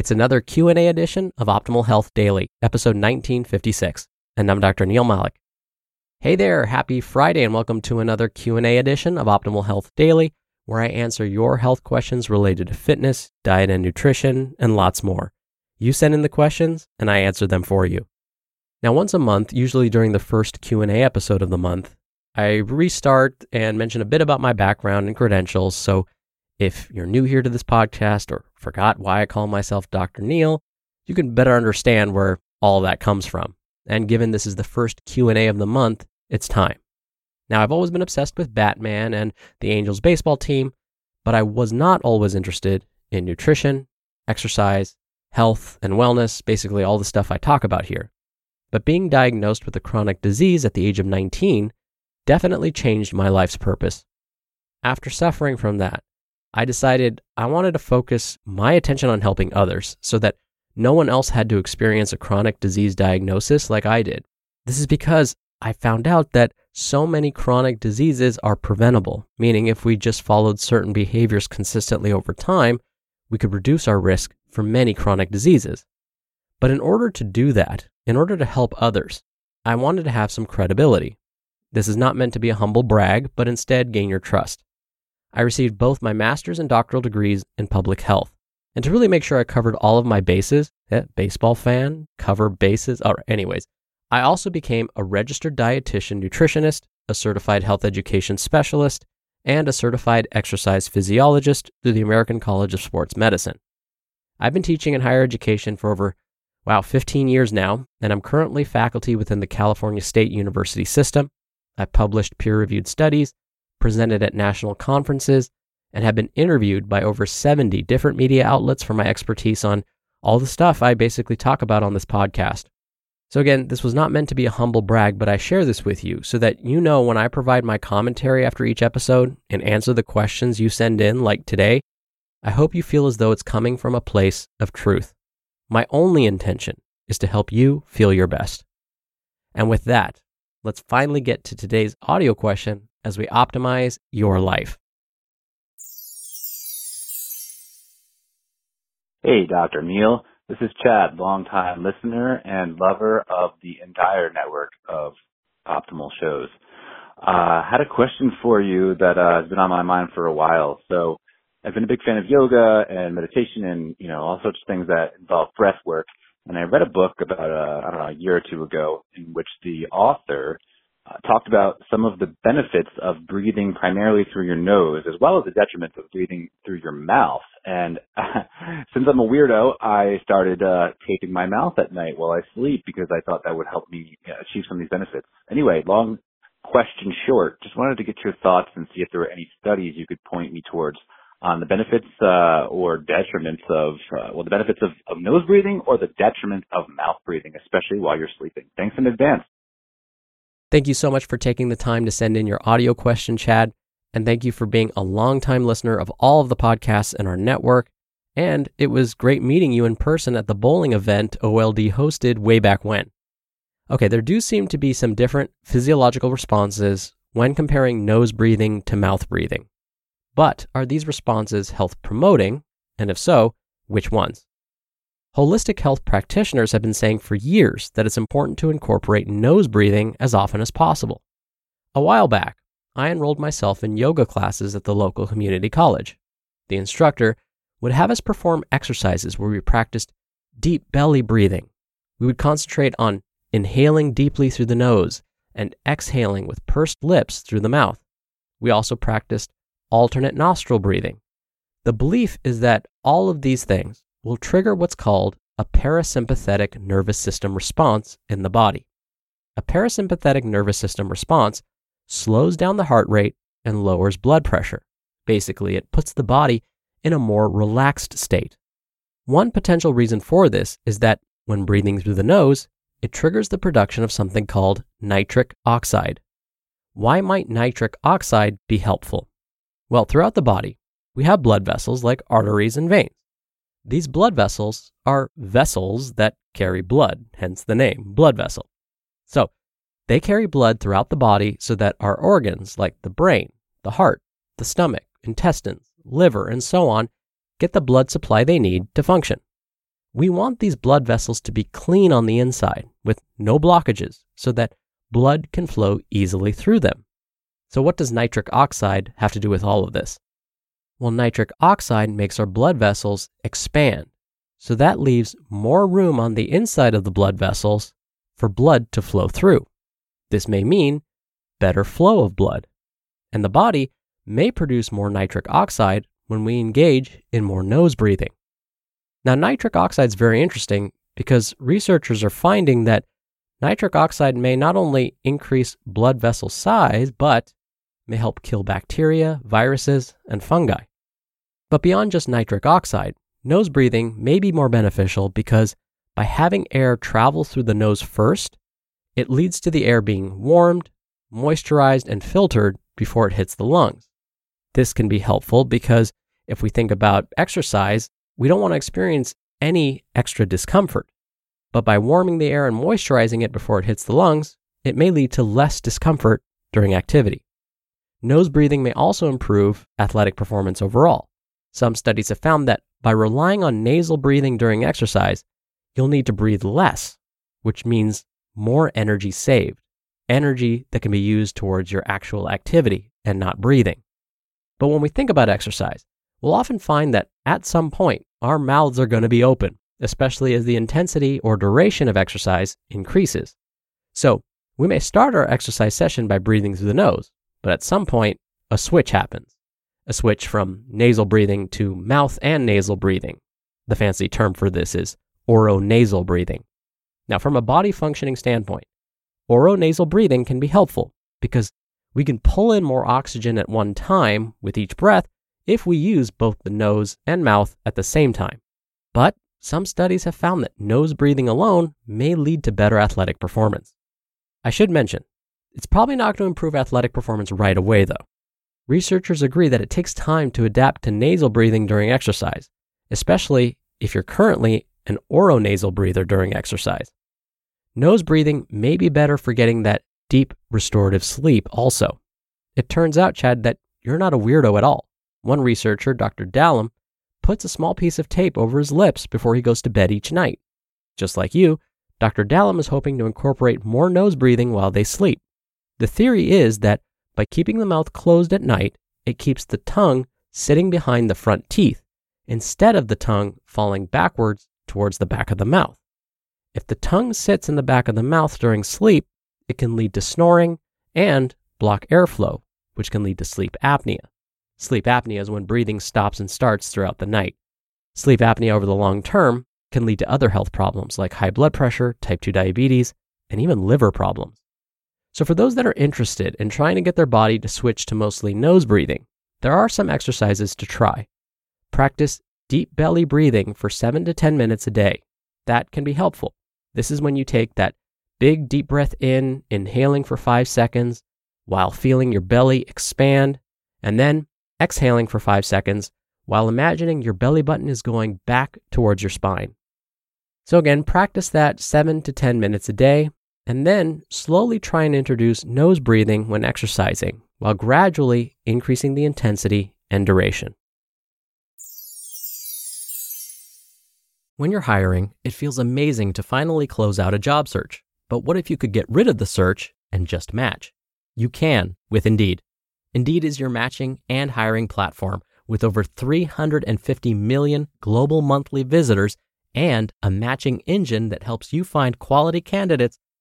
It's another Q&A edition of Optimal Health Daily, episode 1956, and I'm Dr. Neal Malik. Hey there, happy Friday and welcome to another Q&A edition of Optimal Health Daily, where I answer your health questions related to fitness, diet and nutrition, and lots more. You send in the questions and I answer them for you. Now, once a month, usually during the first Q&A episode of the month, I restart and mention a bit about my background and credentials so if you're new here to this podcast or forgot why I call myself Dr. Neal, you can better understand where all that comes from. And given this is the first Q&A of the month, it's time. Now, I've always been obsessed with Batman and the Angels baseball team, but I was not always interested in nutrition, exercise, health, and wellness, basically all the stuff I talk about here. But being diagnosed with a chronic disease at the age of 19 definitely changed my life's purpose. After suffering from that, I decided I wanted to focus my attention on helping others so that no one else had to experience a chronic disease diagnosis like I did. This is because I found out that so many chronic diseases are preventable, meaning if we just followed certain behaviors consistently over time, we could reduce our risk for many chronic diseases. But in order to do that, in order to help others, I wanted to have some credibility. This is not meant to be a humble brag, but instead gain your trust. I received both my master's and doctoral degrees in public health. And to really make sure I covered all of my bases, yeah, baseball fan, cover bases, or anyways, I also became a registered dietitian nutritionist, a certified health education specialist, and a certified exercise physiologist through the American College of Sports Medicine. I've been teaching in higher education for over, wow, 15 years now, and I'm currently faculty within the California State University system. I've published peer reviewed studies presented at national conferences, and have been interviewed by over 70 different media outlets for my expertise on all the stuff I basically talk about on this podcast. So, again, this was not meant to be a humble brag, but I share this with you so that you know when I provide my commentary after each episode and answer the questions you send in, like today, I hope you feel as though it's coming from a place of truth. My only intention is to help you feel your best. And with that, let's finally get to today's audio question as we optimize your life. Hey, Dr. Neal. This is Chad, longtime listener and lover of the entire network of optimal shows. I uh, had a question for you that uh, has been on my mind for a while. So I've been a big fan of yoga and meditation and, you know, all sorts of things that involve breath work. And I read a book about, uh, I don't know, a year or two ago in which the author talked about some of the benefits of breathing primarily through your nose, as well as the detriments of breathing through your mouth. And since I'm a weirdo, I started uh, taping my mouth at night while I sleep because I thought that would help me achieve some of these benefits. Anyway, long question short, just wanted to get your thoughts and see if there were any studies you could point me towards on the benefits uh, or detriments of, uh, well, the benefits of, of nose breathing or the detriment of mouth breathing, especially while you're sleeping. Thanks in advance. Thank you so much for taking the time to send in your audio question, Chad. And thank you for being a longtime listener of all of the podcasts in our network. And it was great meeting you in person at the bowling event OLD hosted way back when. Okay, there do seem to be some different physiological responses when comparing nose breathing to mouth breathing. But are these responses health promoting? And if so, which ones? Holistic health practitioners have been saying for years that it's important to incorporate nose breathing as often as possible. A while back, I enrolled myself in yoga classes at the local community college. The instructor would have us perform exercises where we practiced deep belly breathing. We would concentrate on inhaling deeply through the nose and exhaling with pursed lips through the mouth. We also practiced alternate nostril breathing. The belief is that all of these things will trigger what's called a parasympathetic nervous system response in the body. A parasympathetic nervous system response slows down the heart rate and lowers blood pressure. Basically, it puts the body in a more relaxed state. One potential reason for this is that when breathing through the nose, it triggers the production of something called nitric oxide. Why might nitric oxide be helpful? Well, throughout the body, we have blood vessels like arteries and veins. These blood vessels are vessels that carry blood, hence the name, blood vessel. So, they carry blood throughout the body so that our organs, like the brain, the heart, the stomach, intestines, liver, and so on, get the blood supply they need to function. We want these blood vessels to be clean on the inside with no blockages so that blood can flow easily through them. So, what does nitric oxide have to do with all of this? Well, nitric oxide makes our blood vessels expand. So that leaves more room on the inside of the blood vessels for blood to flow through. This may mean better flow of blood. And the body may produce more nitric oxide when we engage in more nose breathing. Now, nitric oxide is very interesting because researchers are finding that nitric oxide may not only increase blood vessel size, but may help kill bacteria, viruses, and fungi. But beyond just nitric oxide, nose breathing may be more beneficial because by having air travel through the nose first, it leads to the air being warmed, moisturized, and filtered before it hits the lungs. This can be helpful because if we think about exercise, we don't want to experience any extra discomfort. But by warming the air and moisturizing it before it hits the lungs, it may lead to less discomfort during activity. Nose breathing may also improve athletic performance overall. Some studies have found that by relying on nasal breathing during exercise, you'll need to breathe less, which means more energy saved, energy that can be used towards your actual activity and not breathing. But when we think about exercise, we'll often find that at some point our mouths are going to be open, especially as the intensity or duration of exercise increases. So we may start our exercise session by breathing through the nose, but at some point, a switch happens a switch from nasal breathing to mouth and nasal breathing. The fancy term for this is oronasal breathing. Now, from a body functioning standpoint, oronasal breathing can be helpful because we can pull in more oxygen at one time with each breath if we use both the nose and mouth at the same time. But some studies have found that nose breathing alone may lead to better athletic performance. I should mention, it's probably not going to improve athletic performance right away, though. Researchers agree that it takes time to adapt to nasal breathing during exercise, especially if you're currently an oronasal breather during exercise. Nose breathing may be better for getting that deep restorative sleep also. It turns out, Chad, that you're not a weirdo at all. One researcher, Dr. Dallam, puts a small piece of tape over his lips before he goes to bed each night. Just like you, Dr. Dallam is hoping to incorporate more nose breathing while they sleep. The theory is that by keeping the mouth closed at night, it keeps the tongue sitting behind the front teeth instead of the tongue falling backwards towards the back of the mouth. If the tongue sits in the back of the mouth during sleep, it can lead to snoring and block airflow, which can lead to sleep apnea. Sleep apnea is when breathing stops and starts throughout the night. Sleep apnea over the long term can lead to other health problems like high blood pressure, type 2 diabetes, and even liver problems. So, for those that are interested in trying to get their body to switch to mostly nose breathing, there are some exercises to try. Practice deep belly breathing for 7 to 10 minutes a day. That can be helpful. This is when you take that big deep breath in, inhaling for 5 seconds, while feeling your belly expand, and then exhaling for five seconds while imagining your belly button is going back towards your spine. So, again, practice that 7 to 10 minutes a day, and then slowly try and introduce nose breathing when exercising, while gradually increasing the intensity and duration. When you're hiring, it feels amazing to finally close out a job search. But what if you could get rid of the search and just match? You can with Indeed. Indeed is your matching and hiring platform with over 350 million global monthly visitors and a matching engine that helps you find quality candidates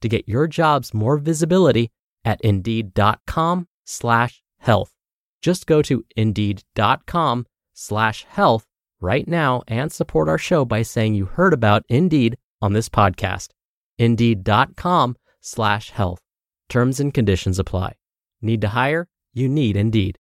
to get your jobs more visibility at indeed.com slash health. Just go to indeed.com slash health right now and support our show by saying you heard about Indeed on this podcast. Indeed.com slash health. Terms and conditions apply. Need to hire? You need Indeed.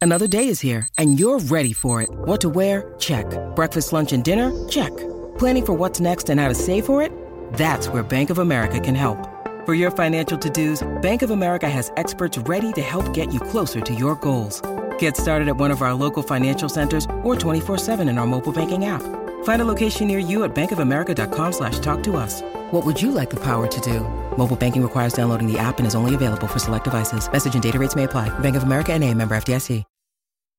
Another day is here and you're ready for it. What to wear? Check. Breakfast, lunch, and dinner? Check. Planning for what's next and how to save for it? That's where Bank of America can help. For your financial to-dos, Bank of America has experts ready to help get you closer to your goals. Get started at one of our local financial centers or 24-7 in our mobile banking app. Find a location near you at bankofamerica.com slash talk to us. What would you like the power to do? Mobile banking requires downloading the app and is only available for select devices. Message and data rates may apply. Bank of America and a member FDIC.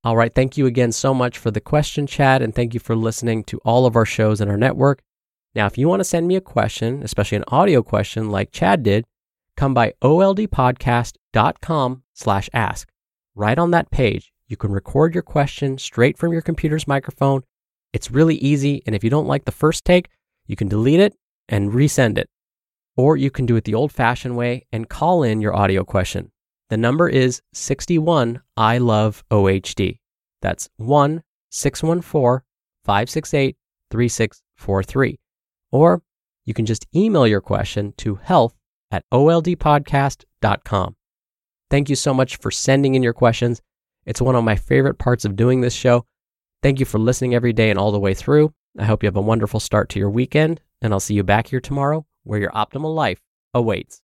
All right. Thank you again so much for the question, Chad, and thank you for listening to all of our shows in our network. Now, if you want to send me a question, especially an audio question like Chad did, come by oldpodcast.com slash ask. Right on that page, you can record your question straight from your computer's microphone. It's really easy, and if you don't like the first take, you can delete it and resend it. Or you can do it the old fashioned way and call in your audio question. The number is 61 I love OHD. That's 1 614 568 3643. Or you can just email your question to health at oldpodcast.com. Thank you so much for sending in your questions. It's one of my favorite parts of doing this show. Thank you for listening every day and all the way through. I hope you have a wonderful start to your weekend, and I'll see you back here tomorrow where your optimal life awaits.